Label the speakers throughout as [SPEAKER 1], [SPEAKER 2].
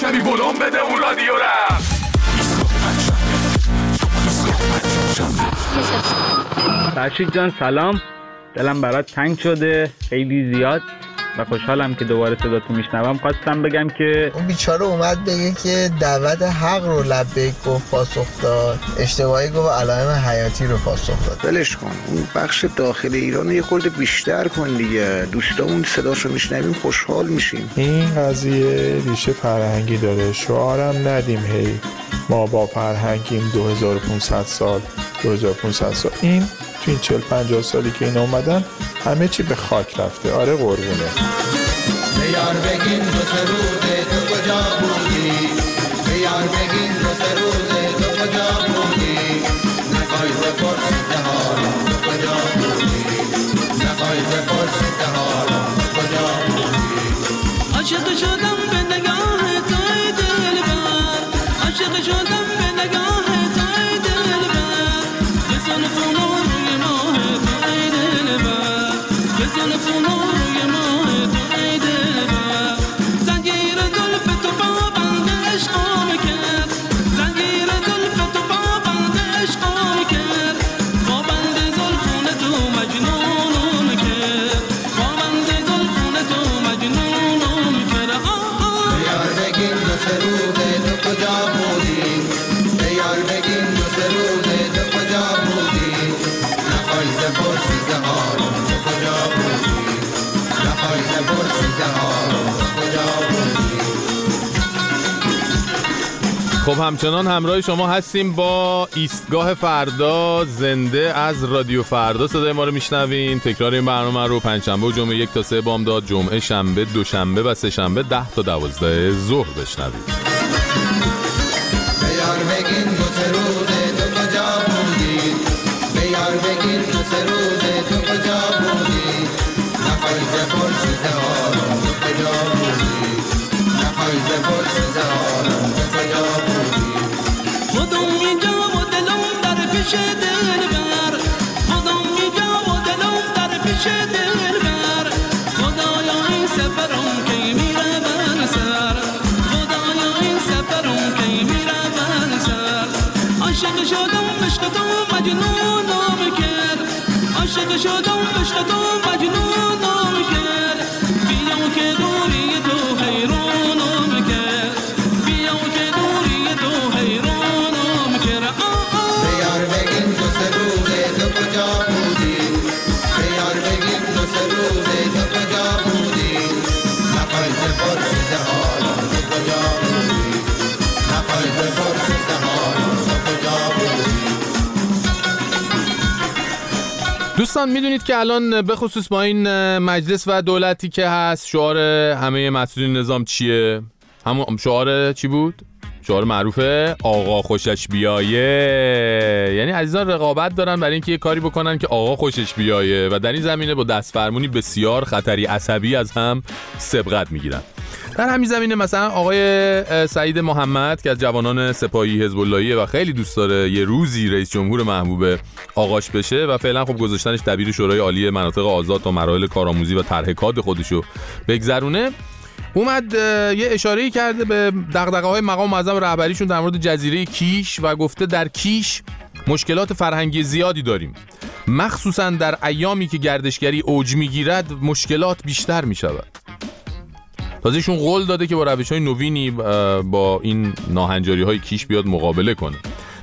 [SPEAKER 1] کمی بلوم بده اون رادیو رفت
[SPEAKER 2] فرشید جان سلام. دلم برات تنگ شده. خیلی زیاد. و خوشحالم که دوباره صداتو میشنوم. خواستم بگم که
[SPEAKER 3] اون بیچاره اومد بگه که دعوت حق رو لبیک گفت پاسخ داد. اشتباهی گفت علائم حیاتی رو پاسخ داد.
[SPEAKER 4] ولش کن. اون بخش داخل ایران یه خورده بیشتر کن دیگه. دوستامون صداشو میشنویم خوشحال میشیم.
[SPEAKER 5] این قضیه ریشه فرهنگی داره. شعارم ندیم هی. ما با فرهنگیم 2500 سال 2500 سال. این 40 50 سالی که این اومدن همه چی به خاک رفته. آره قربونه.
[SPEAKER 6] خب همچنان همراه شما هستیم با ایستگاه فردا زنده از رادیو فردا. صدای ما رو میشنوین. تکرار این برنامه رو پنجشنبه و جمعه یک تا سه بامداد جمعه شنبه دوشنبه و سه شنبه ده تا دوازده ظهر بشنوید.
[SPEAKER 7] مجنونم کرد. عاشق شدم عشق تو
[SPEAKER 6] دوستان می‌دونید که الان به خصوص با این مجلس و دولتی که هست شعار همه مسئولین نظام چیه؟ همون شعار چی بود؟ شعار معروفه آقا خوشش بیایه. یعنی عزیزان رقابت دارن برای اینکه یه کاری بکنن که آقا خوشش بیایه. و در این زمینه با دست فرمونی بسیار خطری عصبی از هم سبقت می‌گیرن. در همین زمینه مثلا آقای سعید محمد که از جوانان سپاهی حزب و خیلی دوست داره یه روزی رئیس جمهور محبوب آقاش بشه و فعلا خب گذاشتنش دبیر شورای عالی مناطق آزاد تا مراحل کارآموزی و طرح کاد خودشو بگذرونه. اومد یه اشاره کرده به دغدغه های مقام معظم رهبریشون در مورد جزیره کیش و گفته در کیش مشکلات فرهنگی زیادی داریم. مخصوصا در ایامی که گردشگری اوج می‌گیرد مشکلات بیشتر می‌شود. تازهشون قول داده که با روش های نوینی با این ناهنجاری های کیش بیاد مقابله کنه.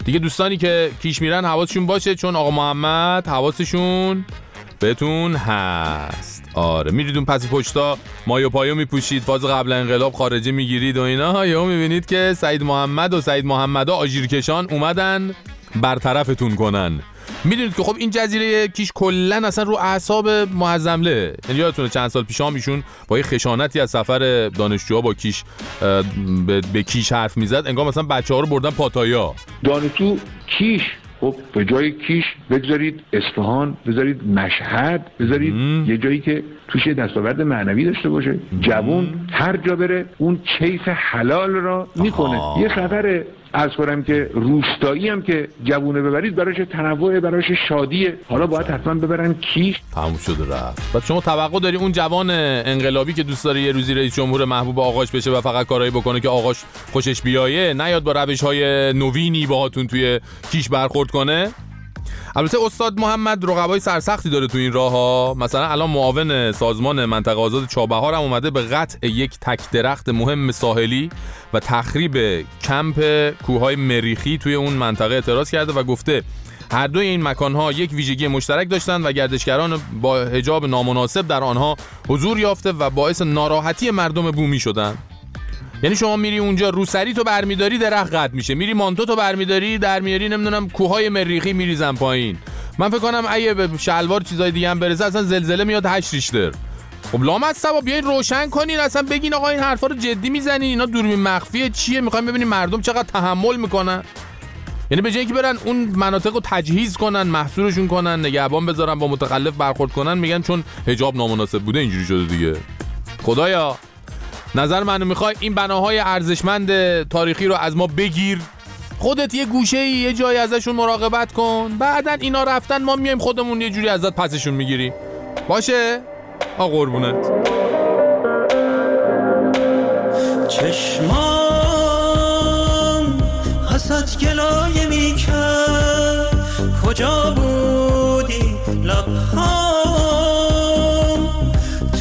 [SPEAKER 6] دیگه دوستانی که کیش میرن حواسشون باشه چون آقا محمد حواسشون بهتون هست. آره میرید اون پس پشتا مایو پایو میپوشید. فاز قبل انقلاب خارجه می‌گیرید و اینا. یا می‌بینید که سعید محمد و سعید محمدا آژیرکشان اومدن برطرفتون کنن. می‌دونید که خب این جزیره کیش کلا اصلا رو اعصاب معظمله. یعنی یادتونه چند سال پیش هم ایشون با یه خشانتی از سفر دانشجوها با کیش به, به کیش حرف می‌زد. انگار مثلا بچه ها رو بردن پاتایا
[SPEAKER 8] دانشجو کیش خب به جای کیش بگذارید اصفهان بذارید مشهد بذارید یه جایی که توش یه دستاورد معنوی داشته باشه. جوون هر جا بره اون کیف حلال را می‌کنه یه سفر از کنم که روستایی هم که جوونه ببرید براش تنوع براش شادیه. حالا باید حتما ببرن کیش
[SPEAKER 6] تموم شده رفت. بعد شما توقع داری اون جوان انقلابی که دوست داره یه روزی رئیس جمهور محبوب آقاش بشه و فقط کارایی بکنه که آقاش خوشش بیایه نیاد با روش های نوینی باهاتون توی کیش برخورد کنه؟ البته استاد محمد رقبای سرسختی داره تو این راه ها مثلا الان معاون سازمان منطقه آزاد چابهار هم اومده به قطع یک تک درخت مهم ساحلی و تخریب کمپ کوههای مریخی توی اون منطقه اعتراض کرده و گفته هر دوی این مکانها یک ویژگی مشترک داشتند و گردشگران با حجاب نامناسب در آنها حضور یافته و باعث ناراحتی مردم بومی شدند. یعنی شما میری اونجا روسری تو برمیداری درخت قطع میشه. میری مانتو تو برمیداری در میاری نمی‌دونم کوههای مریخی میریزن پایین. من فکر کنم اگه به شلوار چیزای دیگه هم برسه اصلا زلزله میاد 8 ریشتر. خب لام سبا بیاین روشن کنین اصلا بگین آقا این حرفا رو جدی می‌زنین. اینا دوربین مخفیه چیه؟ می‌خوایم ببینیم مردم چقدر تحمل می‌کنن. یعنی به جای اینکه برن اون مناطق رو تجهیز کنن محصورشون کنن نگهبان بذارن با متخلف برخورد کنن میگن چون حجاب نامناسب بوده اینجوری شده دیگه. خدایا. نظر منو می‌خوای؟ این بناهای ارزشمند تاریخی رو از ما بگیر. خودت یه گوشه ای یه جایی ازشون مراقبت کن. بعدا اینا رفتن ما میایم خودمون یه جوری ازت پسشون می‌گیریم. باشه؟ آ قربونت.
[SPEAKER 7] چشمان حسد گلایه می‌کرد. کجا بودی؟ لبهام.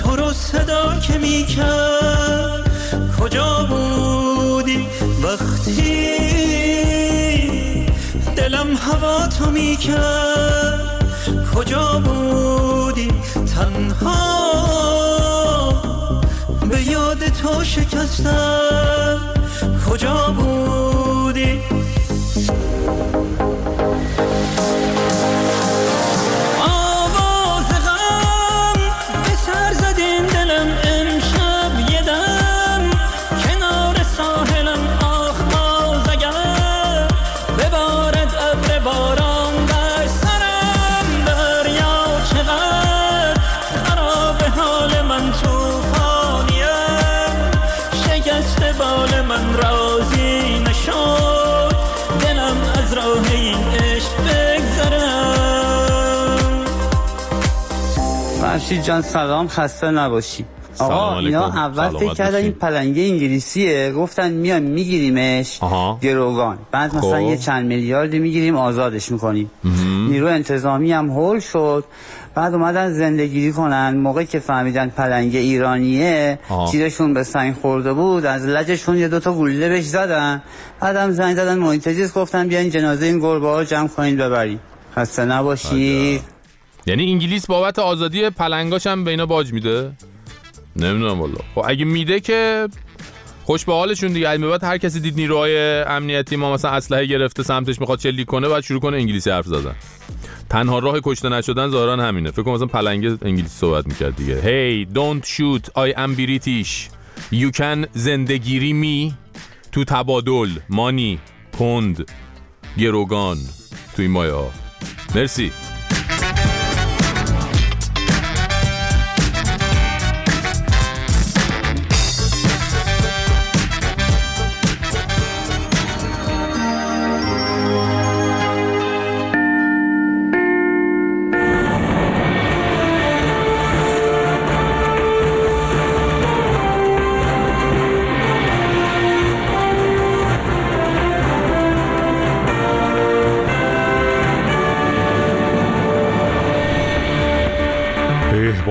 [SPEAKER 7] تو رو صدا که می‌کرد. کجا بودی؟ وقتی دلم هوا تو می‌کرد کجا بودی؟ تنها به یاد تو شکستم کجا بودی؟
[SPEAKER 9] فرشید جان سلام خسته نباشی. آقا. اینا اول فکر کردن. این پلنگه انگلیسیه. گفتن میایم میگیریمش. گروگان. بعد مثلا
[SPEAKER 6] خب.
[SPEAKER 9] یه چند میلیاردی می‌گیریم آزادش می‌کنیم. نیرو انتظامی هم هول شد. بعد اومدن زندگیری کنن. موقعی که فهمیدن پلنگه ایرانیه. تیرشون به سنگ خورده بود. از لجشون یه دوتا گلوله بهش زدن. بعدم زنگ زدن محیط گفتن بیاین جنازه این گربه ها جمع کنین ببرین. خسته نباشید.
[SPEAKER 6] یعنی انگلیس بابت آزادی پلنگاش هم به اینا باج میده؟ نمی‌دونم والا خب اگه میده که خوش به حالشون دیگه. به بعد هر کسی دید نیروهای امنیتی ما مثلا اسلحه گرفته سمتش می‌خواد چلی کنه بعد شروع کنه انگلیسی حرف زدن. تنها راه کشته نشدن ظاهرا همینه. فکر کنم مثلا پلنگه انگلیسی صحبت می‌کرد دیگه. Hey don't shoot. I am British. You can زندگیری می. تو تبادل. مانی پوند گروگان. تو این مایه ها مرسی.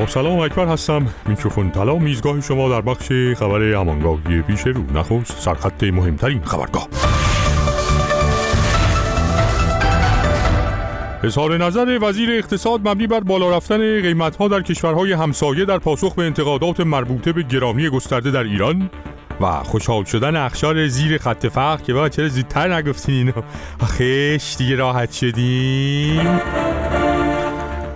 [SPEAKER 10] سلام اکبر هستم. میکروفون طلا میزگاه شما در بخش خبر امانگاهی پیش رو. نخست سرخط مهمترین خبرگاه. اظهار نظر وزیر اقتصاد مبنی بر بالا رفتن قیمتها در کشورهای همسایه در پاسخ به انتقادات مربوطه به گرانی گسترده در ایران و خوشحال شدن اخشار زیر خط فقر که بابا چرا زودتر نگفتین اینو؟ آخش دیگه راحت شدیم.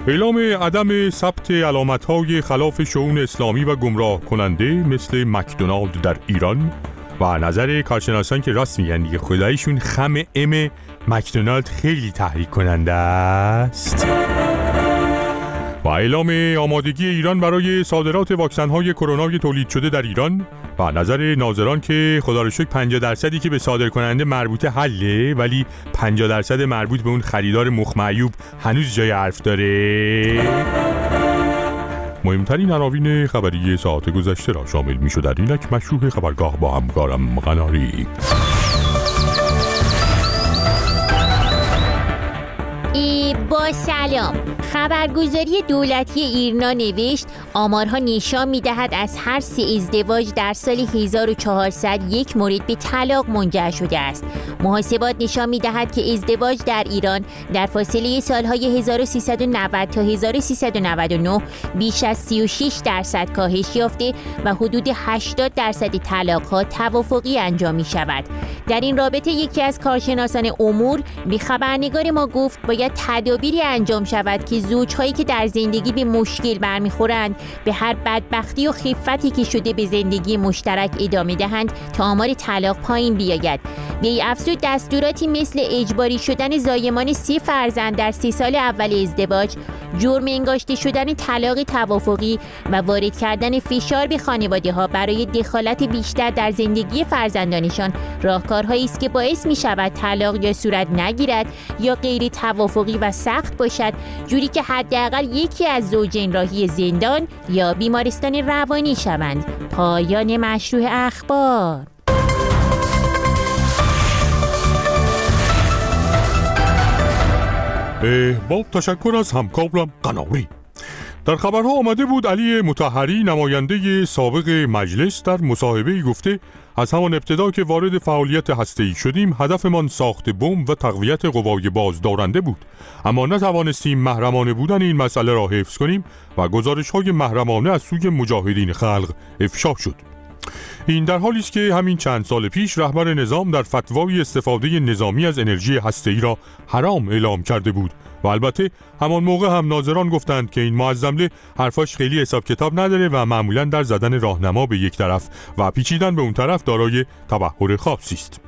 [SPEAKER 10] اعلام عدم ثبت علامت های خلاف شعون اسلامی و گمراه کننده مثل مکدونالد در ایران و نظر کارشناسان که راست میگن دیگه خدایشون خم ام مکدونالد خیلی تحریک کننده است. و اعلام آمادگی ایران برای صادرات واکسن های کرونا تولید شده در ایران و نظر ناظران که خدا رو شکر 50 درصدی که به صادر کننده مربوطه حله ولی 50 درصد مربوط به اون خریدار مخمعیوب هنوز جای حرف داره. مهمترین عناوین خبری ساعت گذشته را شامل می شود اینک مشروع خبرگاه با همکارم غناری.
[SPEAKER 11] سلام. خبرگزاری دولتی ایرنا نوشت آمارها نشان می دهد از هر سه ازدواج در سال 1400 یک مورد به طلاق منجر شده است. محاسبات نشان می دهد که ازدواج در ایران در فاصله سالهای 1390 تا 1399 بیش از 36 درصد کاهش یافته و حدود 80 درصد طلاق ها توافقی انجام می شود در این رابطه یکی از کارشناسان امور به خبرنگار ما گفت باید تدابیری انجام شود که زوجهایی که در زندگی به مشکل برمیخورند به هر بدبختی و خفتی که شده به زندگی مشترک ادامه دهند تا آمار طلاق پایین بیاید. ای افزود دستوراتی مثل اجباری شدن زایمان سی فرزند در سی سال اول ازدواج جرم انگاشته شدن طلاق توافقی و وارد کردن فشار به خانواده ها برای دخالت بیشتر در زندگی فرزندانشان راهکارهایی است که باعث می شود طلاق یا صورت نگیرد یا غیر توافقی و سخت باشد. جوری که حداقل یکی از زوجین راهی زندان یا بیمارستان روانی شوند. پایان مشروع اخبار.
[SPEAKER 10] با تشکر از همکارم قناری در خبرها آمده بود علی متحری نماینده سابق مجلس در مصاحبه گفته از همان ابتدا که وارد فعالیت هسته‌ای شدیم هدفمان ساخت بمب و تقویت قوای بازدارنده بود. اما نتوانستیم محرمانه بودن این مسئله را حفظ کنیم و گزارش های محرمانه از سوی مجاهدین خلق افشا شد. این در حالی است که همین چند سال پیش رهبر نظام در فتوای استفاده نظامی از انرژی هسته‌ای را حرام اعلام کرده بود. و البته همان موقع هم ناظران گفتند که این معظمله حرفاش خیلی حساب کتاب نداره و معمولا در زدن راهنما به یک طرف و پیچیدن به اون طرف دارای تبهر خاصی است.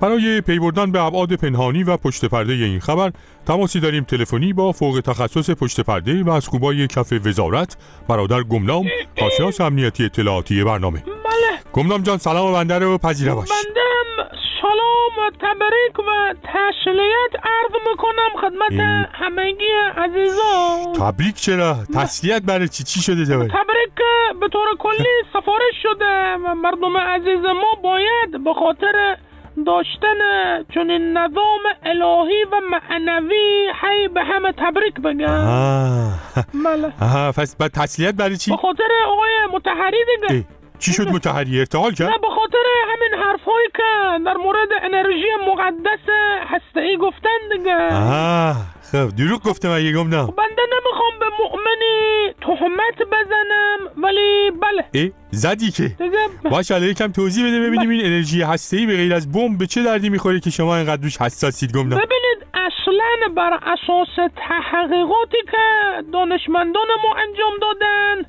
[SPEAKER 10] برای پی بردن به ابعاد پنهانی و پشت پرده این خبر تماسی داریم تلفنی با فوق تخصص پشت پرده و از خوبای کف وزارت برادر گمنام کارشناس امنیتی اطلاعاتی برنامه.
[SPEAKER 12] بله.
[SPEAKER 10] گمنام جان سلام بنده رو پذیره باش.
[SPEAKER 12] بندم. سلام و تبریک و تسلیت عرض می‌کنم خدمت همگی عزیزان.
[SPEAKER 10] تبریک چرا؟ تسلیت برای چی؟ چی شده جواب؟
[SPEAKER 12] تبریک به طور کلی سفارش شده و مردم عزیز ما باید به خاطر داشتن چنین نظام الهی و معنوی هی به همه تبریک
[SPEAKER 10] آه
[SPEAKER 12] بله.
[SPEAKER 10] آها پس تسلیت برای چی؟
[SPEAKER 12] به خاطر آقای متحری دیگه.
[SPEAKER 10] چی شد متحری؟ ارتحال کرد؟
[SPEAKER 12] نه خاطر همین حرفهایی که در مورد انرژی مقدس هسته‌ای گفتن دیگه.
[SPEAKER 10] آه خب دروغ گفتم اگه گمنام
[SPEAKER 12] بنده نمی‌خوام به مؤمنی تهمت بزنم. ولی بله.
[SPEAKER 10] ای زدی که. باش حالا یکم توضیح بده ببینیم این انرژی هسته‌ای به غیر از بمب به چه دردی می‌خوره که شما اینقدر روش حساسید گمنام
[SPEAKER 12] ببینید اصلا بر اساس تحقیقاتی که دانشمندان ما انجام دادن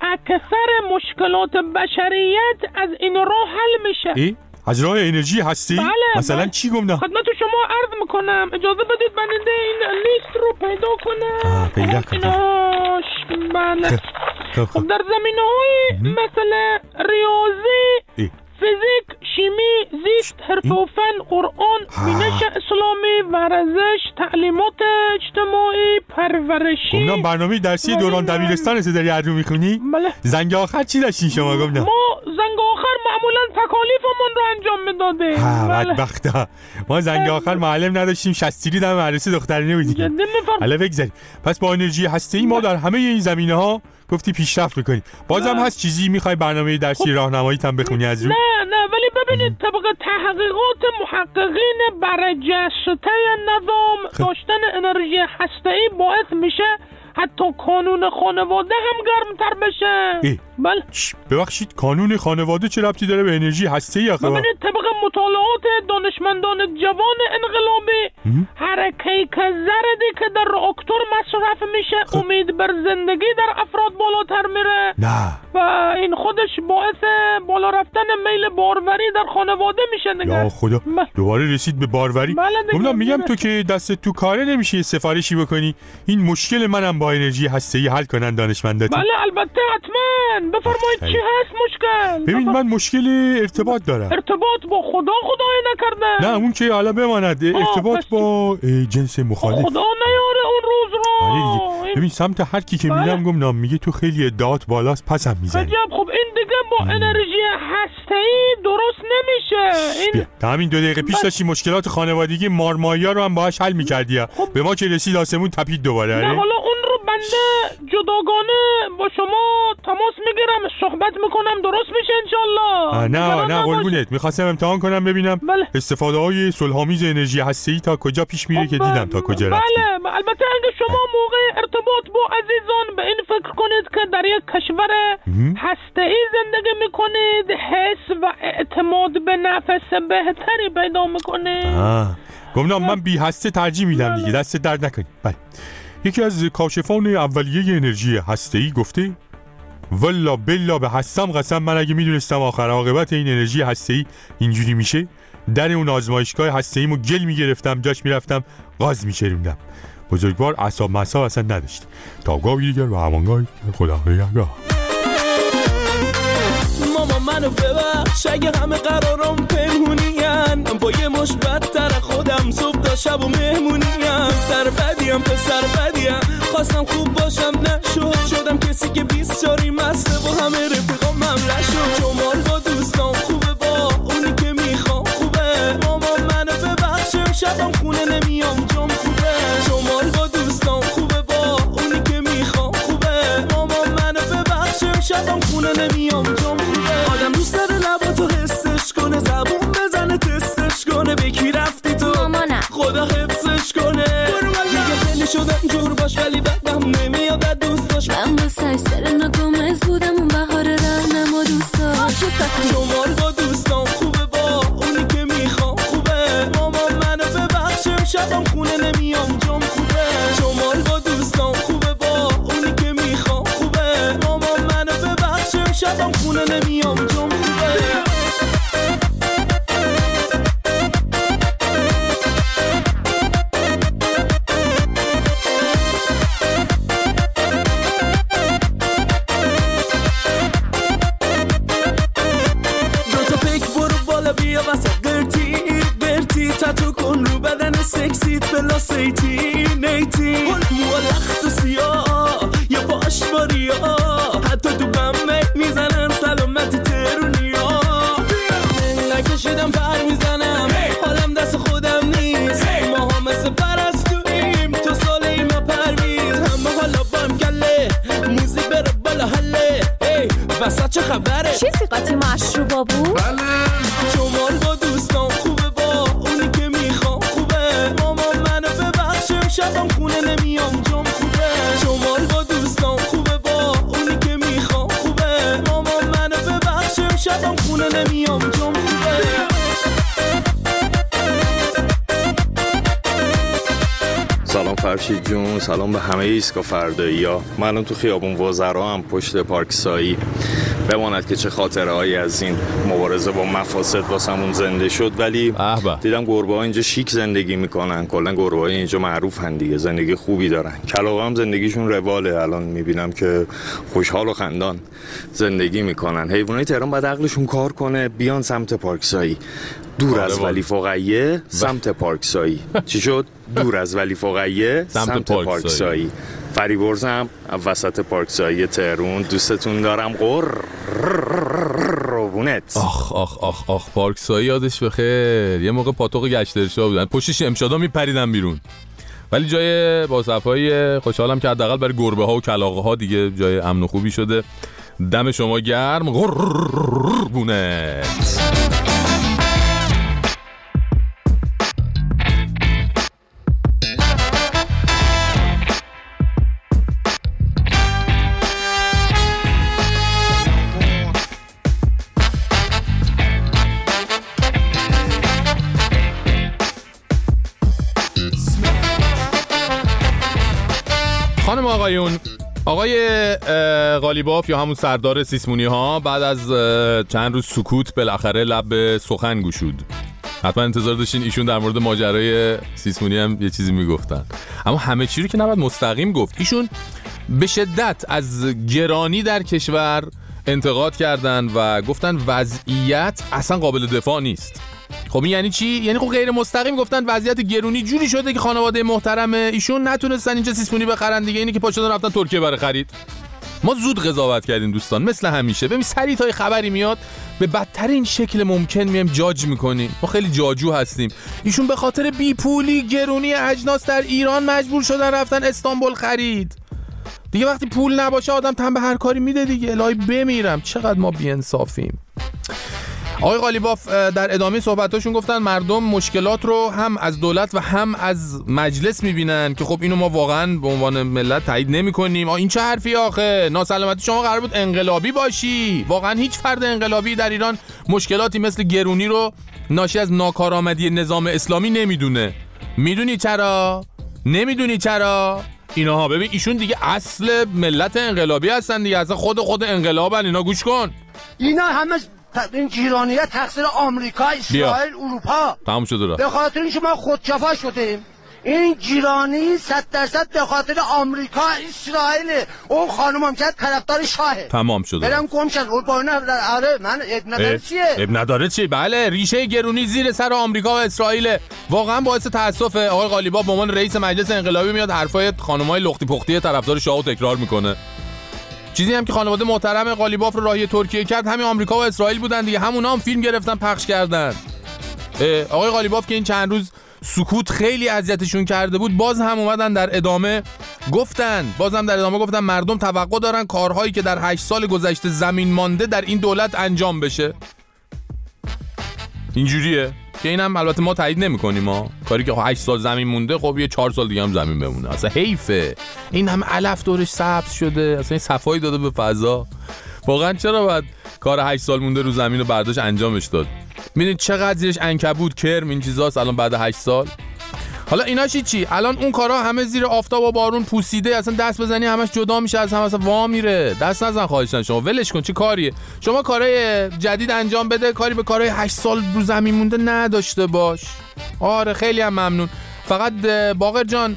[SPEAKER 12] اکثر مشکلات بشریت از این راه حل میشه.
[SPEAKER 10] ای از راه انرژی هستی؟
[SPEAKER 12] بله،
[SPEAKER 10] مثلا
[SPEAKER 12] بله.
[SPEAKER 10] چی گمنام
[SPEAKER 12] خدمت شما عرض می‌کنم اجازه بدید بنده این لیست رو پیدا کنم
[SPEAKER 10] آه، پیدا کن.
[SPEAKER 12] ایناش بله
[SPEAKER 10] خب
[SPEAKER 12] خب
[SPEAKER 10] خب
[SPEAKER 12] در زمینه های مثل ریاضی. فیزیک شیمی زیست حرف و فن قرآن بینش اسلامی ورزش تعلیمات اجتماعی پرورشی.
[SPEAKER 10] گمنام برنامه درسی دوران دبیرستان داری هر رو می‌خونی؟
[SPEAKER 12] بله
[SPEAKER 10] زنگ آخر چی داشتین شما؟ گمنام؟
[SPEAKER 12] ما زنگ آخر معمولا تکالیفمون رو انجام می‌دادیم.
[SPEAKER 10] ها
[SPEAKER 12] بله.
[SPEAKER 10] بدبختا. ما زنگ آخر معلم نداشتیم شستیری در مدرسه دخترانه بودیم. حالا بگذاریم. پس با انرژی هسته ما در همه این زمینه ها گفتی پیشرفت می‌کنیم بازم هست چیزی می‌خوای برنامه درسی راهنمایی هم بخونی از رو؟
[SPEAKER 12] نه نه ولی ببینید طبق تحقیقات محققین برجسته نظام
[SPEAKER 10] خب.
[SPEAKER 12] داشتن انرژی هسته‌ای باعث میشه حتی کانون خانواده هم گرمتر بشه.
[SPEAKER 10] ای.
[SPEAKER 12] بله.
[SPEAKER 10] ببخشید کانون خانواده چه ربطی داره به انرژی هسته آخه
[SPEAKER 12] ببینید طبق مطالعات دانشمندان جوان انقلابی. هر زردی که در راکتور مصرف میشه امید بر زندگی در افراد بالاتر میره.
[SPEAKER 10] نه.
[SPEAKER 12] و این خودش باعث بالا رفتن میل باروری در خانواده میشه دیگه.
[SPEAKER 10] یا خدا
[SPEAKER 12] بله.
[SPEAKER 10] دوباره رسید به باروری؟
[SPEAKER 12] بله
[SPEAKER 10] میگم. تو که دست تو کاره نمیشه سفارشی بکنی. این مشکل منم با انرژی هسته‌ای حل کنن دانشمندات
[SPEAKER 12] بله البته حتما. بفرمایید چی هست مشکل؟
[SPEAKER 10] ببین من مشکل ارتباط دارم.
[SPEAKER 12] ارتباط با خدا خدای نکرده
[SPEAKER 10] نه اون که حالا بماند. ارتباط با جنس مخالف.
[SPEAKER 12] خدا نیاره اون روز رو.
[SPEAKER 10] آره ببین سمت هر کی که میرم گمنام میگه تو خیلی ادعات بالاست پسم می‌زنی
[SPEAKER 12] عجب خب این دیگه با انرژی هسته‌ای درست نمیشه. این
[SPEAKER 10] بیا. تا همین دو دقیقه پیش داشتی مشکلات خانوادگی مارمایا رو هم باهاش حل می‌کردی. به ما که رسید آسمون تپید دوباره
[SPEAKER 12] نه
[SPEAKER 10] آره؟
[SPEAKER 12] حالا اون بنده جداگانه با شما تماس می‌گیرم صحبت می‌کنم درست میشه انشالله.
[SPEAKER 10] نه نه. قربونت. می‌خواستم امتحان کنم ببینم
[SPEAKER 12] بله.
[SPEAKER 10] استفاده های صلحآمیز انرژی هسته‌ای تا کجا پیش میره که دیدم تا کجا رفت
[SPEAKER 12] بله. البته اگه شما موقع ارتباط با عزیزان به این فکر کنید که در یک کشور هسته زندگی می‌کنید حس و اعتماد به نفس بهتری پیدا می‌کنید.
[SPEAKER 10] گمنام من بی هسته ترجیح میدم دیگه. دست درد نکنی بله. یکی از کاشفان اولیه انرژی هسته‌ای گفته والا بلا به هستم قسم من اگه می‌دونستم آخر عاقبت این انرژی هسته‌ای اینجوری میشه در اون آزمایشگاه هسته‌ایمو گل می‌گرفتم جاش می‌رفتم غاز میشریندم بزرگوار اعصاب مصاب اصلا نداشت. تا گاهی دیگر و همانگاهی خدا نگهدار
[SPEAKER 7] ماما منو ببخش اگه همه قرارم پنهونین با یه مش بدتر شب و مهمونیم سر بدیم پسر بدیم. خواستم خوب باشم نشد. شدم کسی که بیست چاری مسته با همه رفیقام ممله شد. شمال با دوستان خوبه با اونی که می‌خوام خوبه. ماما منو ببخش شبم خونه نمیام جام خوبه. شمال با دوستان خوبه با اونی که می‌خوام خوبه. ماما منو ببخش شبم خونه نمیام باش ولی بعدم نمیاد از دوستاش
[SPEAKER 13] من با سر ناگمز بودم اون بهار رهنم و دوستا
[SPEAKER 14] ایستگاه فردایی ها من تو خیابون وزرا هم پشت پارک سایی بماند که چه خاطره هایی از این مبارزه با مفاسد واسمون زنده شد. ولی دیدم گربه ها اینجا شیک زندگی می‌کنن. کلا گربه های اینجا معروف هن دیگه. زندگی خوبی دارن. کلاغ هم زندگیشون رواله. الان می‌بینم که خوشحال و خندان زندگی می‌کنن. حیوانات تهران باید عقلشون کار کنه بیان سمت پارک سایی دور
[SPEAKER 6] آره
[SPEAKER 14] از. ولی فقیه سمت پارک سایی چی شد؟ دور از ولی فقیه
[SPEAKER 6] سمت
[SPEAKER 14] سمت,
[SPEAKER 6] پارک
[SPEAKER 14] فریبرزم وسط پارک سایی تهرون دوستتون دارم. قربونت
[SPEAKER 6] آخ آخ آخ آخ پارکسایی یادش بخیر یه موقع پاتوق گشت ارشاد بودن پشتش امشادا میپریدن بیرون ولی جای با صفایی خوشحالم که حداقل برای گربه ها و کلاغه ها دیگه جای امن و خوبی شده دم شما گرم قربونت خانم آقای قالیباف یا همون سردار سیسمونی ها بعد از چند روز سکوت بالاخره لب سخن گشود. حتما انتظار داشتین ایشون در مورد ماجرای سیسمونی هم یه چیزی می‌گفتن. اما همه چی رو که نباید مستقیم گفت. ایشون به شدت از گرانی در کشور انتقاد کردن و گفتن وضعیت اصلا قابل دفاع نیست. خب این یعنی چی؟ یعنی خب غیر مستقیم گفتن وضعیت گرونی جوری شده که خانواده محترم ایشون نتونستن اینجا سیسمونی بخرن دیگه. اینی که پا شدن رفتن ترکیه برای خرید. ما زود قضاوت کردیم دوستان مثل همیشه. ببین سریع تا خبری میاد به بدترین شکل ممکن میم جاج می‌کنیم. ما خیلی جاجو هستیم. ایشون به خاطر بیپولی گرونی اجناس در ایران مجبور شدن رفتن استانبول خرید. دیگه وقتی پول نباشه آدم تن به هر کاری میده دیگه. الهی بمیرم. چقدر ما بیانصافیم. آقای قالیباف در ادامه صحبتاشون گفتن مردم مشکلات رو هم از دولت و هم از مجلس می‌بینن که خب اینو ما واقعا به عنوان ملت تایید نمی‌کنیم. این چه حرفی آخه؟ ناسلامتی شما قرار بود انقلابی باشی. واقعا هیچ فرد انقلابی در ایران مشکلاتی مثل گرونی رو ناشی از ناکارآمدی نظام اسلامی نمی‌دونه. می‌دونی چرا؟ نمی‌دونی چرا؟ اینها ببین ایشون دیگه اصل ملت انقلابی هستن دیگه. اصلا خود خود انقلابن اینا گوش کن.
[SPEAKER 15] اینا همه ت- این جیرانیه تقصیر آمریکا اسرائیل اروپا.
[SPEAKER 6] تمام شده را
[SPEAKER 15] به خاطر اینکه ما خودکفا شدیم. این جیرانی صد درصد به خاطر آمریکا اسرائیل. اون خانم هم که طرفدار شاهه.
[SPEAKER 6] تمام شده
[SPEAKER 15] برم گم شد. اون با آره من اب نداره چیه؟
[SPEAKER 6] اب نداره چی؟ بله ریشه گرونی زیر سر آمریکا و اسرائیل. واقعا باعث تاسفه آقای قالیباف به عنوان رئیس مجلس انقلابی میاد. حرفای خانمای لختی پختی طرفدار شاهو تکرار می‌کنه. چیزی هم که خانواده محترم قالیباف رو راهی ترکیه کرد همین آمریکا و اسرائیل بودن دیگه. همونا هم فیلم گرفتن پخش کردن. آقای قالیباف که این چند روز سکوت خیلی اذیتشون کرده بود باز هم اومدن در ادامه گفتن. باز هم در ادامه گفتن مردم توقع دارن کارهایی که در هشت سال گذشته زمین مانده در این دولت انجام بشه. اینجوریه؟ که اینم البته ما تایید نمی‌کنیم ما کاری که 8 سال زمین مونده خب یه 4 سال دیگه هم زمین بمونه. اصلا حیفه. این هم علف دورش سبز شده. اصلا این صفایی داده به فضا. واقعا چرا باید کار 8 سال مونده رو زمین رو برداشت انجامش داد؟ می‌دونید چقدر زیرش انکبود کرم این چیزاست؟ الان بعد 8 سال. حالا ایناشی چی الان اون کارا همه زیر آفتاب و بارون پوسیده اصلا دست بزنی همش جدا میشه از هم اصلا وا میره. دست نزن خواهشن شما ولش کن چی کاریه؟ شما کارهای جدید انجام بده کاری به کارهای 8 سال رو زمین مونده نداشته باش. آره خیلی هم ممنون. فقط باقر جان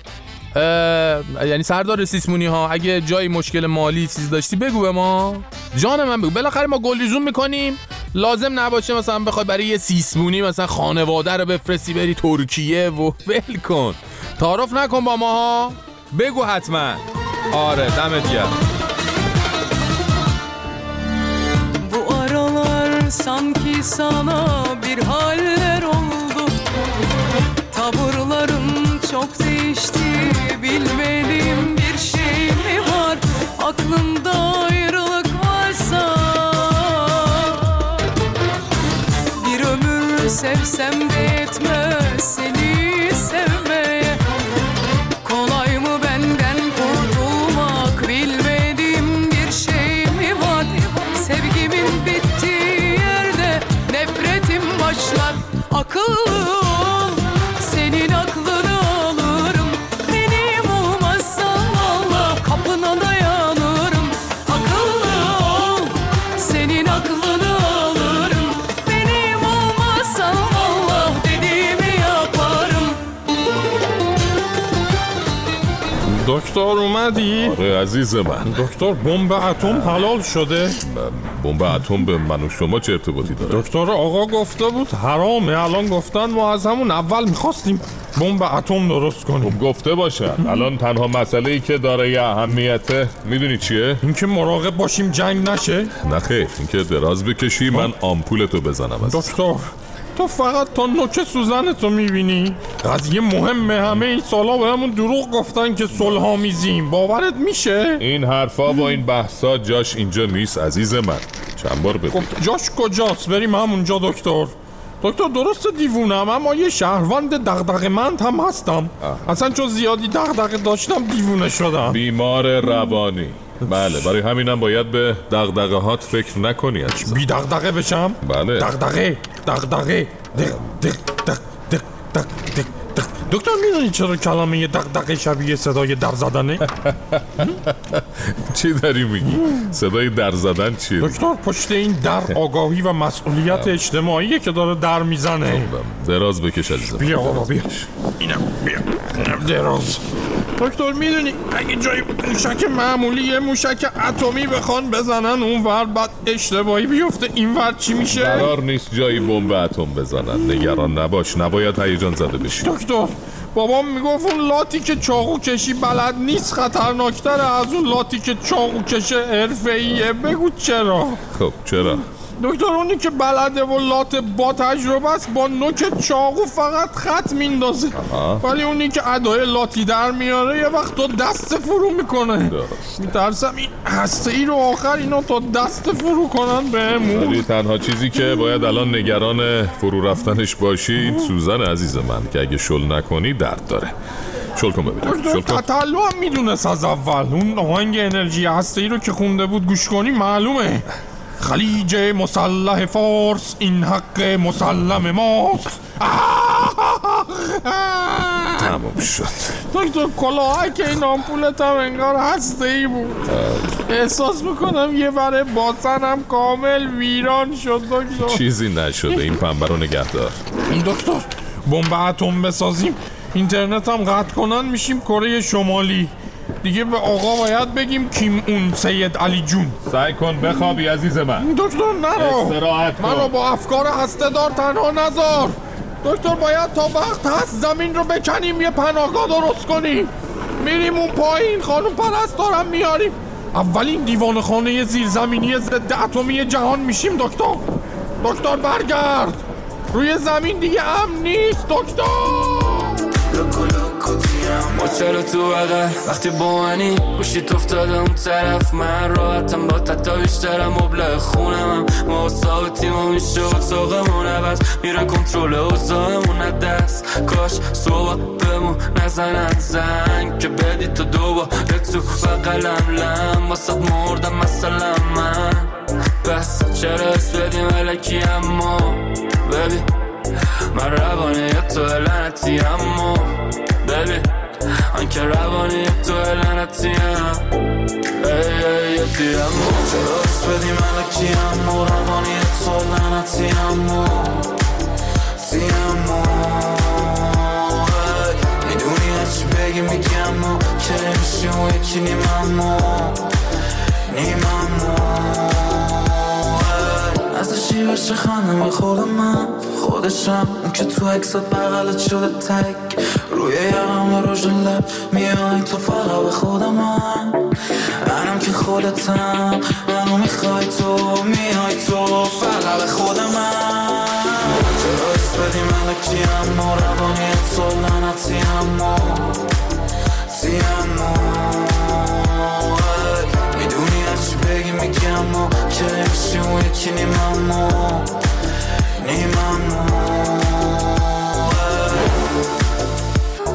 [SPEAKER 6] یعنی سردار سیسمونی ها اگه جایی مشکل مالی چیز داشتی بگو به ما. جان من بگو. بالاخره ما گلیزون می‌کنیم. لازم نباشه مثلا بخوای برای یه سیسمونی مثلا خانواده رو بفرستی بری ترکیه و ول کن. تعارف نکن با ما ها بگو حتما. آره دمت گرم.
[SPEAKER 16] Bu aralar sanki sana
[SPEAKER 10] دکتر اومدی؟
[SPEAKER 17] آره عزیز من.
[SPEAKER 10] دکتر بمب اتم حلال شده.
[SPEAKER 17] بمب اتم به من و شما چه ارتباطی داره؟
[SPEAKER 10] دکتر آقا گفته بود حرامه. الان گفتن ما از همون اول می‌خواستیم بمب اتم درست کنیم.
[SPEAKER 17] خب گفته باشن. الان تنها مسئله ای که داره یه اهمیته می‌دونی چیه؟
[SPEAKER 10] اینکه مراقب باشیم جنگ نشه.
[SPEAKER 17] نه خیر اینکه دراز بکشی من آمپولتو بزنم از
[SPEAKER 10] دکتر تو فقط تا نوک سوزنتو می‌بینی؟ قضیه مهمه همه این سالا به همون دروغ گفتن که صلح میزیم. باورت میشه؟
[SPEAKER 17] این حرفا و این بحثا جاش اینجا نیست عزیز من. چند بار بگو.
[SPEAKER 10] خب جاش کجاست؟ بریم همونجا دکتر. دکتر درست دیوونم اما یه شهروند دغدغه‌مند هم هستم. اصلا چون زیادی دغدغه داشتم دیوونه شدم.
[SPEAKER 17] بیمار روانی. بله برای همینم باید به دغدغه هات فکر نکنی عزیزم.
[SPEAKER 10] بی دغدغه بشم؟
[SPEAKER 17] بله.
[SPEAKER 10] دغدغه دغدغه.
[SPEAKER 17] دکتر می‌دونی چرا کلمه دغدغه شبیه صدای در زدنه؟
[SPEAKER 6] چی داری میگی؟ صدای در زدن چیه؟
[SPEAKER 17] دکتر پشت این در آگاهی و مسئولیت اجتماعیه که داره در می‌زنه.
[SPEAKER 6] دراز بکش عزیزم.
[SPEAKER 17] بیا بیا. اینم بیا. دراز. دکتر می‌دونی اگه جای موشک معمولی یه موشک اتمی بخوان بزنن اون ور بعد اشتباهی بیفته. این ور چی میشه؟
[SPEAKER 6] قرار نیست جایی بمب اتم بزنن. نگران نباش نباید هیجان زده بشی.
[SPEAKER 17] دکتر بابام می‌گفت اون لاتی که چاقو کشی بلد نیست خطرناکتره. از اون لاتی که چاقو کشه حرفه‌ایه. بگو چرا؟
[SPEAKER 6] خب چرا؟
[SPEAKER 17] دکتر اونی که بلده و لات با تجربه است با نوک چاقو فقط خط میندازه. ولی اونی که ادای لاتی در میاره یه وقت تو دست فرو می‌کنه. میترسم این هسته ای رو آخر اینا تا دست فرو کنن بهمون.
[SPEAKER 6] ولی تنها چیزی که باید الان نگران فرو رفتنش باشی این سوزن عزیز من که اگه شل نکنی درد داره. شل کن ببینم. شل کن.
[SPEAKER 17] تطلو هم می‌دونست از اول. اون آهنگ انرژی هسته ای رو که خونده بود گوش کنی معلومه. خلیج مسلح فارس این حق مسلم ماست.
[SPEAKER 6] تموم شد.
[SPEAKER 17] دکتر کلاهک این آمپولت هم انگار هسته ای بود. احساس می‌کنم یه بره باطنم کامل ویران شد دکتر.
[SPEAKER 6] چیزی نشده این پنبه رو نگه دار.
[SPEAKER 17] دکتر بمب اتم بسازیم. اینترنت هم قطع کنن میشیم کره شمالی. دیگه به آقا باید بگیم کیم اون سید علی جون.
[SPEAKER 6] سعی کن بخوابی عزیز من.
[SPEAKER 17] دکتر نرو.
[SPEAKER 6] استراحت کن.
[SPEAKER 17] منو با افکار هسته دار تنها نذار. دکتر باید تا وقت هست زمین رو بکنیم یه پناهگاه درست کنیم. میریم اون پایین خانم پرستارم میاریم. اولین دیوان خانه زیرزمینی ضد اتمی جهان میشیم دکتر. دکتر برگرد. روی زمین دیگه امن نیست دکتر.
[SPEAKER 18] ما چرا تو بغل وقتی با منی گوشیت افتاده اون طرف. من راحتم با تا بیشترم. مبلغ خونم ما ثابتیم و میشه اتاقمون عوض. میرن کنترل اوزامون دست کاش صبح بمون نزنن. زنگ که بدی تو دوباره تو بقلم لم. واسه مردم مثلا من. بس چرا اس بدیم علکی اما؟ ببین من روانه تو لعنتی اما. ببین من که روانی تو لعنتی هم. ای ای دیرم. چرا اس بدیم علکی اما روانی تو لعنتی اما دیمو می‌دونی هرچی بگی میگم و که نمیشی و یکی نیم اما نیم اما ازشی بشه خندم خود من خودشم. اون که تو اکسات بغلت شده تک. روی یقم روش لب میای تو فقط به خود من. منم که خودتم. منو می‌خوای تو میای تو فقط به خود من. چرا اس بدیم علکی اما روانی تو لعنتی اما تی اما می‌دونی هرچی بگی میگم و که نمیشی و یکی نیم اما نیم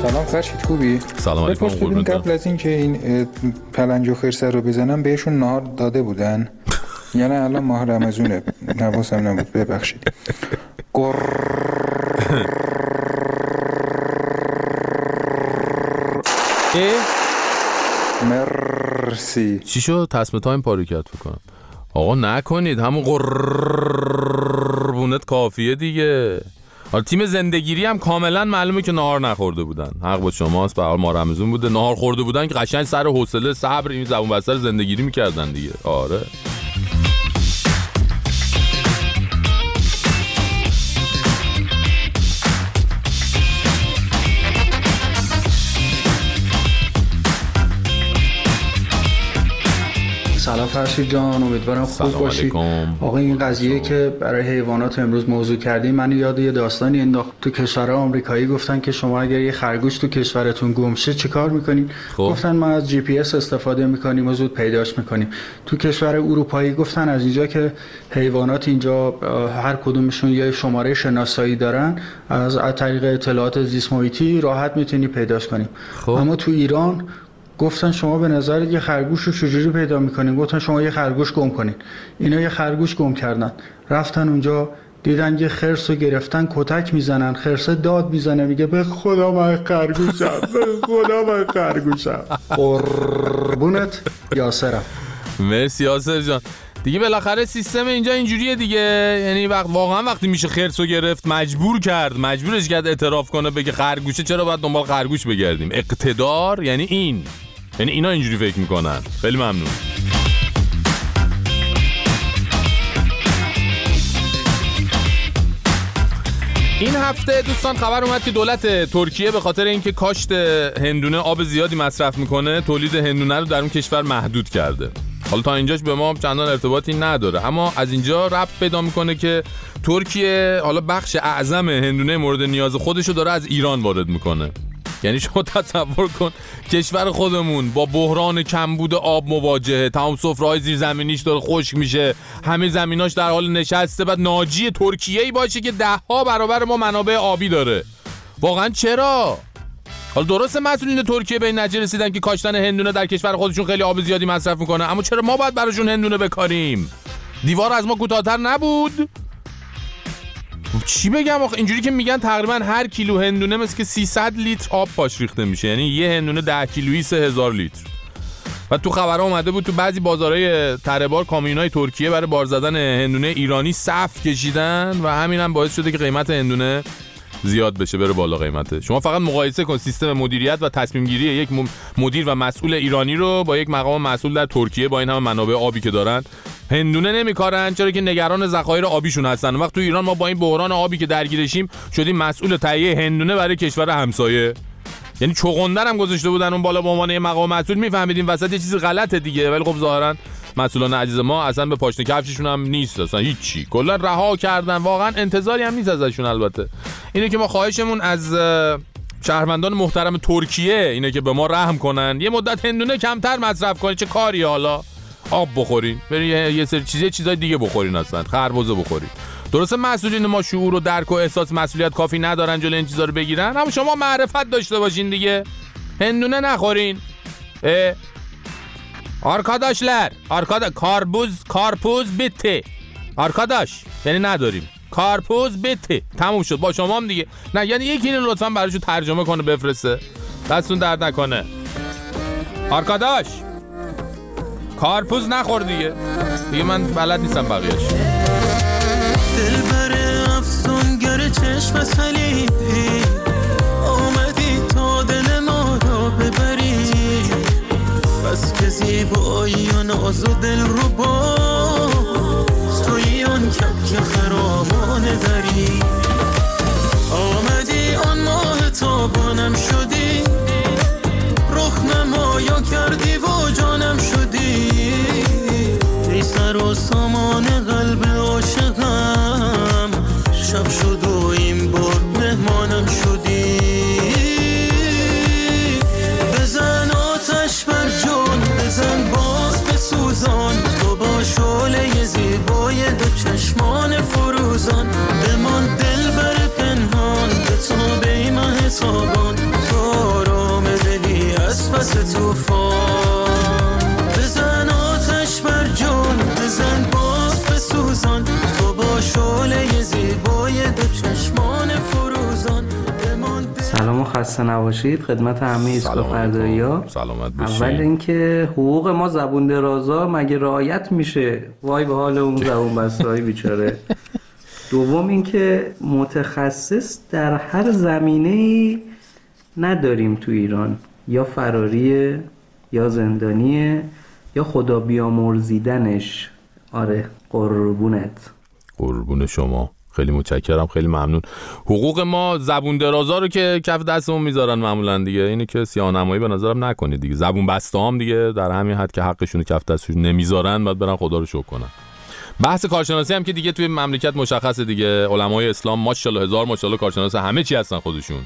[SPEAKER 19] سلام فرشید خوبی؟
[SPEAKER 20] سلام علیکم قربونت.
[SPEAKER 19] قبل از اینکه این پلنج و خرسه رو بزنم بهشون نهار داده بودن. یعنی الان ماه رمزونه حواسم نبود ببخشید. مرسی.
[SPEAKER 20] چی شد؟ تصمیم تایم پاری کرد کنم. آقا نکنید همون قربونت کافیه دیگه. حالا تیم زندگیری هم کاملا معلومه که نهار نخورده بودن. حق با شماست به حال ما رمزون بوده. نهار خورده بودن که قشنگ سر حوصله صبر این زبون بستر زندگیری می‌کردن دیگه. آره.
[SPEAKER 19] سلام فرشید جان امیدوارم خوب
[SPEAKER 20] سلام
[SPEAKER 19] باشی
[SPEAKER 20] علیکم.
[SPEAKER 19] آقا این قضیه که برای حیوانات امروز موضوع کردیم من یاد یه داستانی انداخت تو کشور آمریکایی گفتن که شما اگر یه خرگوش تو کشورتون گم شه چیکار می‌کنین
[SPEAKER 20] خب.
[SPEAKER 19] گفتن ما از جی پی اس استفاده می‌کنیم و زود پیداش می‌کنیم تو کشور اروپایی گفتن از اینجا که حیوانات اینجا هر کدومشون یه شماره شناسایی دارن از طریق اطلاعات زیست محیطی راحت می‌تونی پیداش کنیم
[SPEAKER 20] خب.
[SPEAKER 19] اما تو ایران گفتن شما به نظر یه خرگوش رو چجوری پیدا می‌کنین؟ گفتن شما یه خرگوش گم کنین. اینا یه خرگوش گم کردن. رفتن اونجا دیدن یه خرس رو گرفتن کتک می‌زنن خرسه داد می‌زنه میگه به خدا من خرگوشم به خدا من خرگوشم. قربونت یاسرم.
[SPEAKER 6] مرسی یاسر جان. دیگه بالاخره سیستم اینجا اینجوریه دیگه. یعنی وقت واقعا وقتی میشه خرسو گرفت مجبور کرد مجبورش کرد اعتراف کنه بگه خرگوشه چرا باید دنبال خرگوش بگردیم؟ اقتدار یعنی این. یعنی اینا اینجوری فکر می‌کنن. خیلی ممنون. این هفته دوستان خبر اومد که دولت ترکیه به خاطر اینکه کاشت هندونه آب زیادی مصرف می‌کنه تولید هندونه رو در اون کشور محدود کرده. حالا تا اینجاش به ما چندان ارتباطی نداره. اما از اینجا ربط پیدا می‌کنه که ترکیه حالا بخش اعظم هندونه مورد نیاز خودش رو داره از ایران وارد می‌کنه. یعنی شما تصور کن کشور خودمون با بحران کمبود آب مواجهه. تمام سفره‌های زیرزمینیش داره خشک میشه. همه زمیناش در حال نشسته. بعد ناجی ترکیه ای باشه که ده ها برابر ما منابع آبی داره. واقعا چرا؟ حالا درست مسئولین ترکیه به این نتیجه رسیدن که کاشتن هندونه در کشور خودشون خیلی آب زیادی مصرف می‌کنه اما چرا ما باید براشون هندونه بکاریم؟ دیوار از ما کوتاه‌تر نبود. چی بگم آخه؟ اینجوری که میگن تقریبا هر کیلو هندونه مثل که 300 لیتر آب پاش ریخته میشه. یعنی یه هندونه 10 کیلویی 3000 لیتر. و تو خبرها اومده بود تو بعضی بازارهای ترهبار کامیونای ترکیه برای بار زدن هندونه ایرانی صف کشیدن و همین هم باعث شده که قیمت هندونه زیاد بشه بره بالا قیمته. شما فقط مقایسه کن سیستم مدیریت و تصمیم گیری یک مدیر و مسئول ایرانی رو با یک مقام مسئول در ترکیه با این همه منابع آبی که دارن. هندونه نمیکارن چرا که نگران ذخایر آبیشون هستن. وقت تو ایران ما با این بحران آبی که درگیرشیم شدیم مسئول تهیه هندونه برای کشور همسایه. یعنی چغندر هم گذاشته بودن اون بالا به عنوان مقام مسئول. میفهمیدیم وسط یه چیزی غلطه دیگه. ولی خب ظاهرا مسئولان عزیز ما اصلا به پاشنه کفششون هم نیست اصلا هیچی. کلا رها کردن. واقعا انتظاری هم نیست ازشون البته. اینه که ما خواهشمون از شهروندان محترم ترکیه اینه که به ما رحم کنن. یه مدت هندونه کمتر مصرف کنید چه کاری حالا؟ آب بخورین برین یه, سری چیزای چیزای دیگه بخورین اصلا خربزه بخورین درسته مسئولین ما شعور و درک و احساس مسئولیت کافی ندارن جلوی این چیزا رو بگیرن اما شما معرفت داشته باشین دیگه هندونه نخورین اه. Arkadaşlar, arkada karpuz, karpuz bitti. Arkadaş, یعنی نداریم. کارپوز bitti. تموم شد با شما هم دیگه. نه یعنی یکی اینو لطفا براشون ترجمه کنه بفرسته. دستون درد نکنه. آرکاداش کارپوز نخور دیگه. دیگه من بلد نیستم بقیهش
[SPEAKER 7] دلبر افسونگر چشم سلیپی آمدی تا دل ما را ببری. بس که زیبایی و ناز و دل رو با. توی آن کبک خرامان دری. آمدی آن ماه تابانم شدی. پس توفان بزن آتش بر جان بزن باز به سوزان. تو با شعله زیبای دو چشمان فروزان.
[SPEAKER 21] سلام و خسته نباشید. خدمت همه ایستگاه فردایی ها.
[SPEAKER 6] سلامت
[SPEAKER 21] اول اینکه حقوق ما زبون درازا مگه رعایت میشه؟ وای به حال اون زبون بسته‌های بیچاره. دوم اینکه متخصص در هر زمینه ای نداریم تو ایران. یا فراریه یا زندانیه یا خدا بیامرزیدنش. آره قربونت.
[SPEAKER 6] قربون شما. خیلی متشکرم خیلی ممنون. حقوق ما زبون درازا رو که کف دستمون می‌ذارن معمولا دیگه. اینه که سیاه‌نمایی به نظرم نکنید دیگه. زبون بسته هم دیگه در همین حد که حقشون کف دستشون نمی‌ذارن باید برن خدا رو شکر کنن. بحث کارشناسی هم که دیگه توی مملکت مشخصه دیگه. علمای اسلام ماشاءالله هزار ماشاءالله کارشناس همه چی هستن خودشون.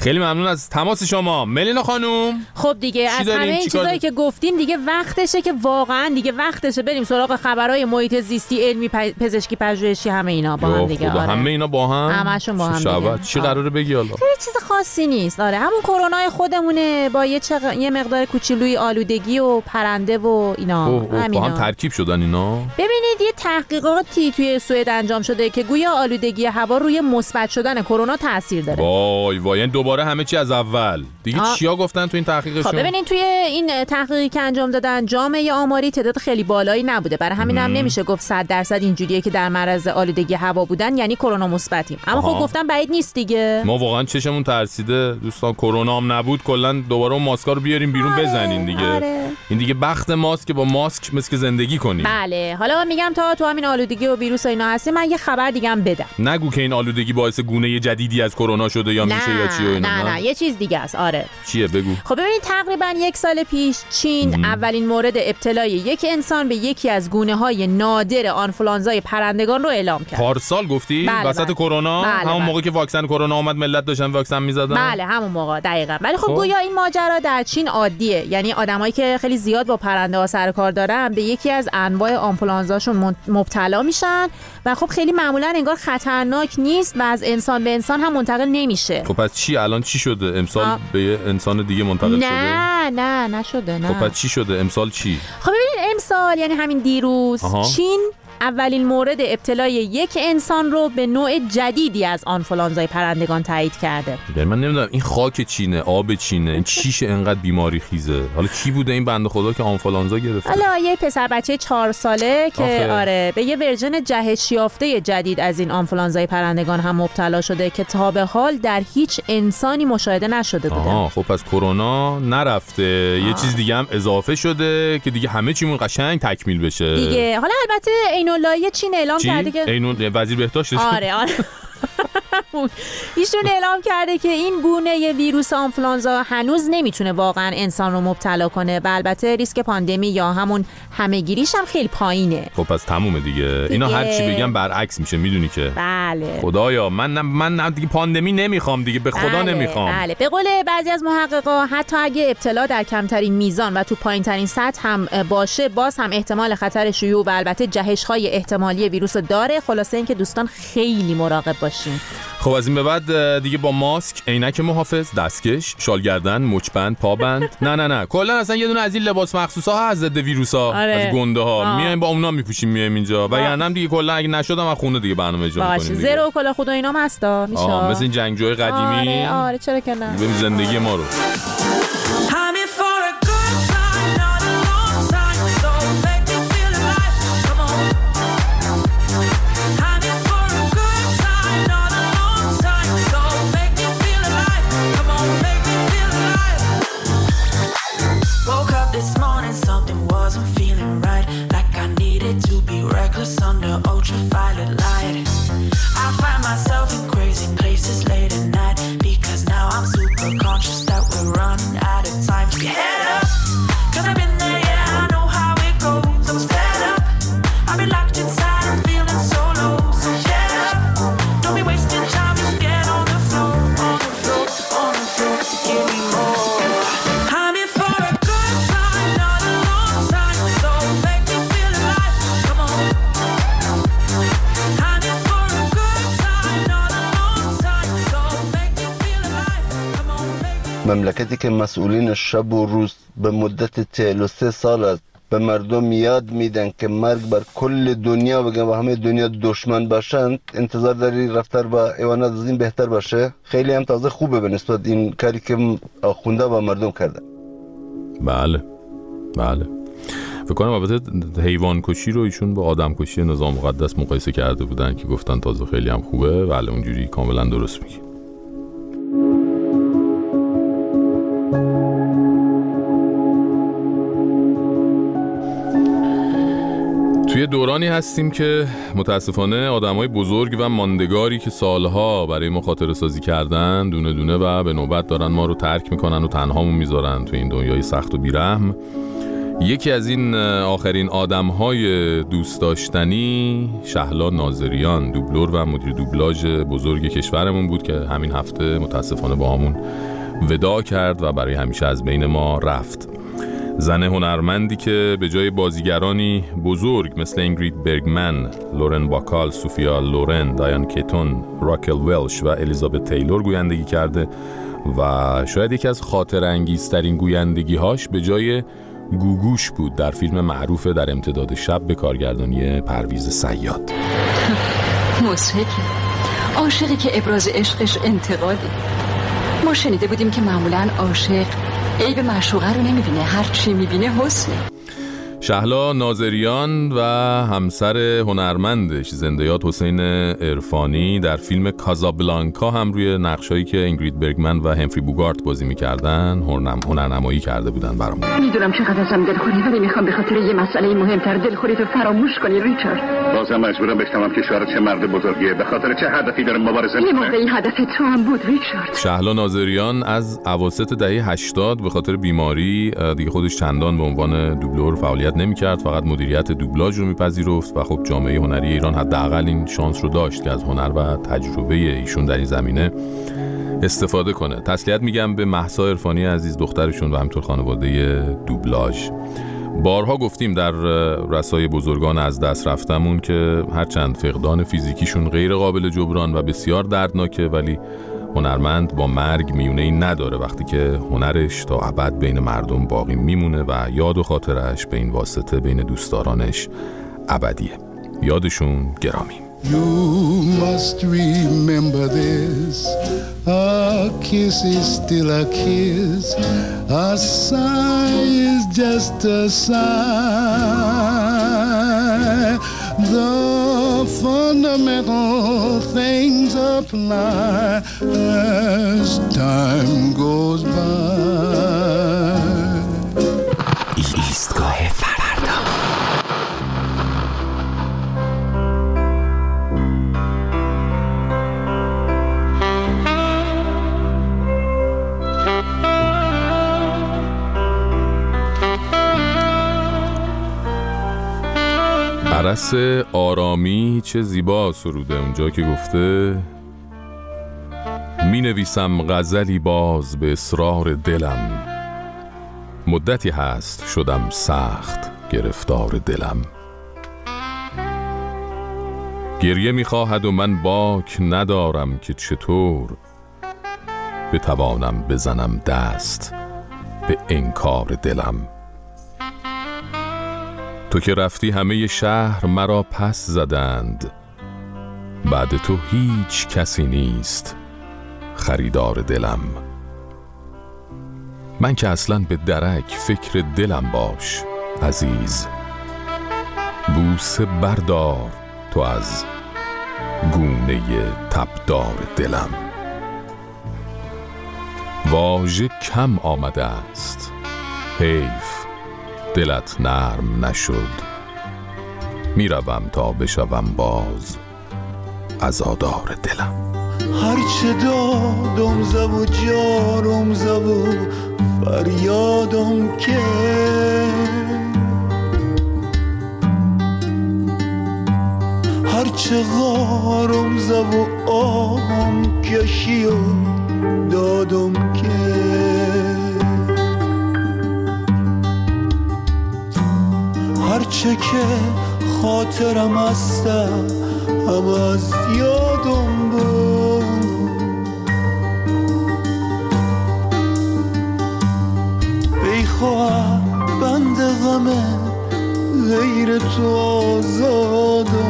[SPEAKER 6] خیلی ممنون از تماس شما ملینا خانوم
[SPEAKER 22] خب دیگه از؟ همه این چیزایی که گفتیم دیگه وقتشه که واقعا دیگه وقتشه بریم سراغ خبرهای محیط زیستی علمی پزشکی پژوهشی همه اینا با هم دیگه آره.
[SPEAKER 6] همه اینا با هم
[SPEAKER 22] همشون با هم؟ دیگه.
[SPEAKER 6] چی. قراره بگی حالا
[SPEAKER 22] چیز خاصی نیست آره همون کرونا خودمونه با یه, چق... یه مقدار کوچولوی آلودگی و پرنده و اینا
[SPEAKER 6] اوه اوه با
[SPEAKER 22] همینا.
[SPEAKER 6] هم ترکیب شدن اینا
[SPEAKER 22] ببینید یه تحقیقاتی توی سوئد انجام شده که گویا آلودگی هوا روی مثبت شدن کرونا تاثیر داره
[SPEAKER 6] وای وای یعنی دوباره همه چی از اول. دیگه
[SPEAKER 22] آه.
[SPEAKER 6] چیا گفتن تو این
[SPEAKER 22] خب
[SPEAKER 6] تحقیقشون
[SPEAKER 22] ببینید توی این تحقیقی که انجام دادن جامعه آماری تعداد خیلی بالایی نبوده. برای همین هم. نمیشه گفت 100 درصد اینجوریه که در معرض آلودگی هوا بودن یعنی کرونا مثبتیم. اما. خب گفتم بعید نیست دیگه.
[SPEAKER 6] ما واقعا چشمون ترسیده. دوستان کرونا هم نبود. کلا دوباره اون ماسکا رو بیاریم بیرون بزنین دیگه.
[SPEAKER 22] آره.
[SPEAKER 6] این دیگه بخت ماست که با ماسک مثل که زندگی کنیم.
[SPEAKER 22] بله. حالا میگم تا تو همین آلودگی و ویروس و اینا هستی من یه خبر دیگه هم بدم.
[SPEAKER 6] نگو که این آلودگی باعث گونه جدیدی از کرونا شده یا میشه یا چی
[SPEAKER 22] نه نه یه چیز دیگه است. آره.
[SPEAKER 6] چیه؟ بگو.
[SPEAKER 22] خب ببینید تقریبا یک سال پیش چین اولین مورد ابتلای یک انسان به یکی از گونه های نادر آنفولانزای پرندگان رو اعلام کرد.
[SPEAKER 6] پارسال گفتی؟
[SPEAKER 22] بله،
[SPEAKER 6] وسط
[SPEAKER 22] بله.
[SPEAKER 6] کرونا؟
[SPEAKER 22] بله،
[SPEAKER 6] همون
[SPEAKER 22] بله.
[SPEAKER 6] موقع که واکسن کرونا اومد ملت داشتن واکسن می‌زدن؟
[SPEAKER 22] بله همون موقع دقیقا. ولی خب,
[SPEAKER 6] خب.
[SPEAKER 22] گویا این ماجرا در چین عادیه. یعنی آدمایی که خیلی زیاد با پرنده ها سر کار دارن به یکی از انواع آنفولانزاشون مبتلا میشن و خب خیلی معمولا انگار خطرناک نیست و از انسان به انسان هم منتقل نمیشه.
[SPEAKER 6] خب پس چی الان چی شده؟ امسال
[SPEAKER 22] آه.
[SPEAKER 6] به یه انسان دیگه منتقل شده؟
[SPEAKER 22] نه نه نشده نه.
[SPEAKER 6] خب پس چی شده؟ امسال چی؟
[SPEAKER 22] خب ببینید امسال یعنی همین دیروز
[SPEAKER 6] آها.
[SPEAKER 22] چین اولین مورد ابتلای یک انسان رو به نوع جدیدی از آنفولانزای پرندگان تایید کرده.
[SPEAKER 6] یعنی من نمی‌دونم این خاک چینه آب چینه این چیشه انقدر بیماری خیزه. حالا کی بوده این بنده خدا که آنفولانزا گرفته؟
[SPEAKER 22] حالا یه پسر بچه چهار ساله که
[SPEAKER 6] آخه.
[SPEAKER 22] آره به یه ورژن جهش یافته جدید از این آنفولانزای پرندگان هم مبتلا شده که تا به حال در هیچ انسانی مشاهده نشده بوده
[SPEAKER 6] آها خب پس کرونا نرفته. یه چیز دیگه هم اضافه شده که دیگه همه چیمون قشنگ تکمیل بشه.
[SPEAKER 22] دیگه. حالا البته عین‌اللهی چی اعلام
[SPEAKER 6] چی؟
[SPEAKER 22] کرده که
[SPEAKER 6] اینو وزیر بهداشت
[SPEAKER 22] آره آره ایشون اعلام کرده که این گونه ویروس آنفولانزا هنوز نمی‌تونه واقعا انسان رو مبتلا کنه و البته ریسک پاندمی یا همون همهگیریش هم خیلی پایینه.
[SPEAKER 6] خب پس تمومه دیگه. اینا
[SPEAKER 22] دیگه.
[SPEAKER 6] هر چی بگم برعکس میشه می‌دونی که.
[SPEAKER 22] بله.
[SPEAKER 6] خدایا من نه من نه دیگه پاندمی نمی‌خوام دیگه به خدا
[SPEAKER 22] بله،
[SPEAKER 6] نمی‌خوام.
[SPEAKER 22] بله. به قول بعضی از محققا حتی اگه ابتلا در کمترین میزان و تو پایین ترین سطح هم باشه باز هم احتمال خطر شیوع و البته جهش های احتمالی ویروس رو داره. خلاصه اینکه دوستان خیلی مراقب باشین.
[SPEAKER 6] خب از این به بعد دیگه با ماسک عینک محافظ دستکش شال گردن مچبند پابند. نه نه نه. کلا اصلا یه دونه از این لباس مخصوصا ها از ضد ویروسا
[SPEAKER 22] آره.
[SPEAKER 6] از گنده ها. میایم با اونا میپوشیم میایم اینجا. و یعنی هم دیگه کلا اگه نشدم از خونه دیگه برنامه اجرا
[SPEAKER 22] باشه.
[SPEAKER 6] می‌کنیم دیگه.
[SPEAKER 22] زرو و کلا خود و اینام هستا. میشه.
[SPEAKER 6] مثل این جنگجوی قدیمی.
[SPEAKER 22] آره آره چرا که نه.
[SPEAKER 6] زندگی ما رو.
[SPEAKER 23] مملکتی که مسئولین شب و روز به مدت 43 سال است به مردم یاد میدن که مرگ بر کل دنیا بگن و همه دنیا دشمن باشند انتظار داری رفتار با ایوانات از این بهتر باشه؟ خیلی هم تازه خوبه به نسبت این کاری که آخونده با مردم کردن.
[SPEAKER 6] بله بله. فکر کنم البته حیوان کشی رو ایشون با آدم کشی نظام مقدس مقایسه کرده بودن که گفتن تازه خیلی هم خوبه. بله اونجوری کاملا درست میگی. توی دورانی هستیم که متاسفانه آدمای بزرگ و ماندگاری که سالها برای ما سازی کردن دونه دونه و به نوبت دارن ما رو ترک می‌کنن و تنهامون می‌ذارن توی این دنیای سخت و بیرحم. یکی از این آخرین آدم های دوست داشتنی شهلا ناظریان دوبلور و مدیر دوبلاژ بزرگ کشورمون بود که همین هفته متاسفانه با همون وداع کرد و برای همیشه از بین ما رفت. زن هنرمندی که به جای بازیگرانی بزرگ مثل اینگرید برگمن، لورن باکال، سوفیا لورن، دایان کیتون، راکل ولش و الیزابت تیلور گویندگی کرده و شاید یکی از خاطره انگیزترین گویندگی هاش به جای گوگوش بود در فیلم معروف در امتداد شب به کارگردانی پرویز صیاد.
[SPEAKER 24] مضحکه. عاشقی که ابراز عشقش انتقاده. ما شنیده بودیم که معمولا عاشق عیب معشوقه رو نمی‌بینه. هر چی می‌بینه حسنه.
[SPEAKER 6] شهلا ناظریان و همسر هنرمندش زنده یاد حسین ارفانی در فیلم کازابلانکا هم روی نقشایی که انگرید برگمن و همفری بوگارت بازی می‌کردن هنرنمایی کرده بودن برامون.
[SPEAKER 24] می‌دونم چقدر ازم دلخوری ولی می‌خوام به خاطر یه مسئله مهمتر دلخوری تو فراموش کنی ریچارد.
[SPEAKER 8] بازم مجبورم بشنوم که شوهر چه مرد بزرگیه به خاطر چه هدفی داره مبارزه
[SPEAKER 24] یه موقعی هدف تو هم بود ریچارد.
[SPEAKER 6] شهلا ناظریان از اواسط دهه 80 به خاطر بیماری دیگه خودش چندان به عنوان دوبلور فعالیت نمی‌کرد فقط مدیریت دوبلاژ رو میپذیرفت و خب جامعه هنری ایران حداقل این شانس رو داشت که از هنر و تجربه ایشون در این زمینه استفاده کنه. تسلیت میگم به محسا عرفانی عزیز دخترشون و همینطور خانواده دوبلاژ. بارها گفتیم در رسای بزرگان از دست رفتمون که هرچند فقدان فیزیکیشون غیر قابل جبران و بسیار دردناکه ولی هنرمند با مرگ میونه ای نداره وقتی که هنرش تا ابد بین مردم باقی میمونه و یاد و خاطرش به این واسطه بین دوستدارانش ابدیه یادشون گرامی
[SPEAKER 25] You must remember this. A kiss is still a kiss. A sigh is just a sigh. The fundamental things apply as time goes by.
[SPEAKER 6] عرس آرامی چه زیبا سروده اونجا که گفته. می نویسم غزلی باز به اصرار دلم. مدتی هست شدم سخت گرفتار دلم. گریه می خواهد و من باک ندارم که چطور بتوانم بزنم دست به انکار دلم. تو که رفتی همه شهر مرا پس زدند. بعد تو هیچ کسی نیست خریدار دلم. من که اصلا به درک فکر دلم باش عزیز. بوسه بردار تو از گونه تبدار دلم. واژه کم آمده است. حیف. دلت نرم نشد. می‌روم تا بشوم باز عزادار دلم.
[SPEAKER 25] هرچه دادم زب و جارم زب و فریادم که هرچه غارم زب و آهم کشی و دادم که هرچه که خاطرم هستم هم از یادم بود. ای خواهم بند غمه غیر تو آزادم.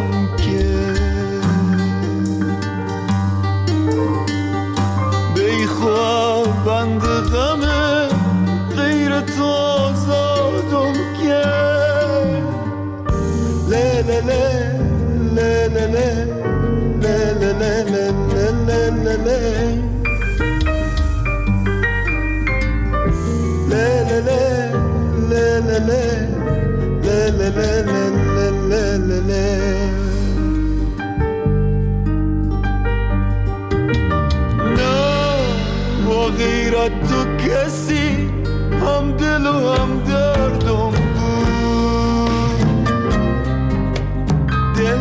[SPEAKER 25] هم دل و هم دردم بود دل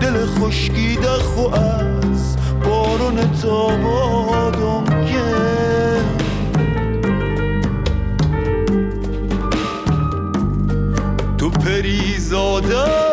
[SPEAKER 25] دل خشکیده خو از بارون تابادم که
[SPEAKER 26] تو پریزادم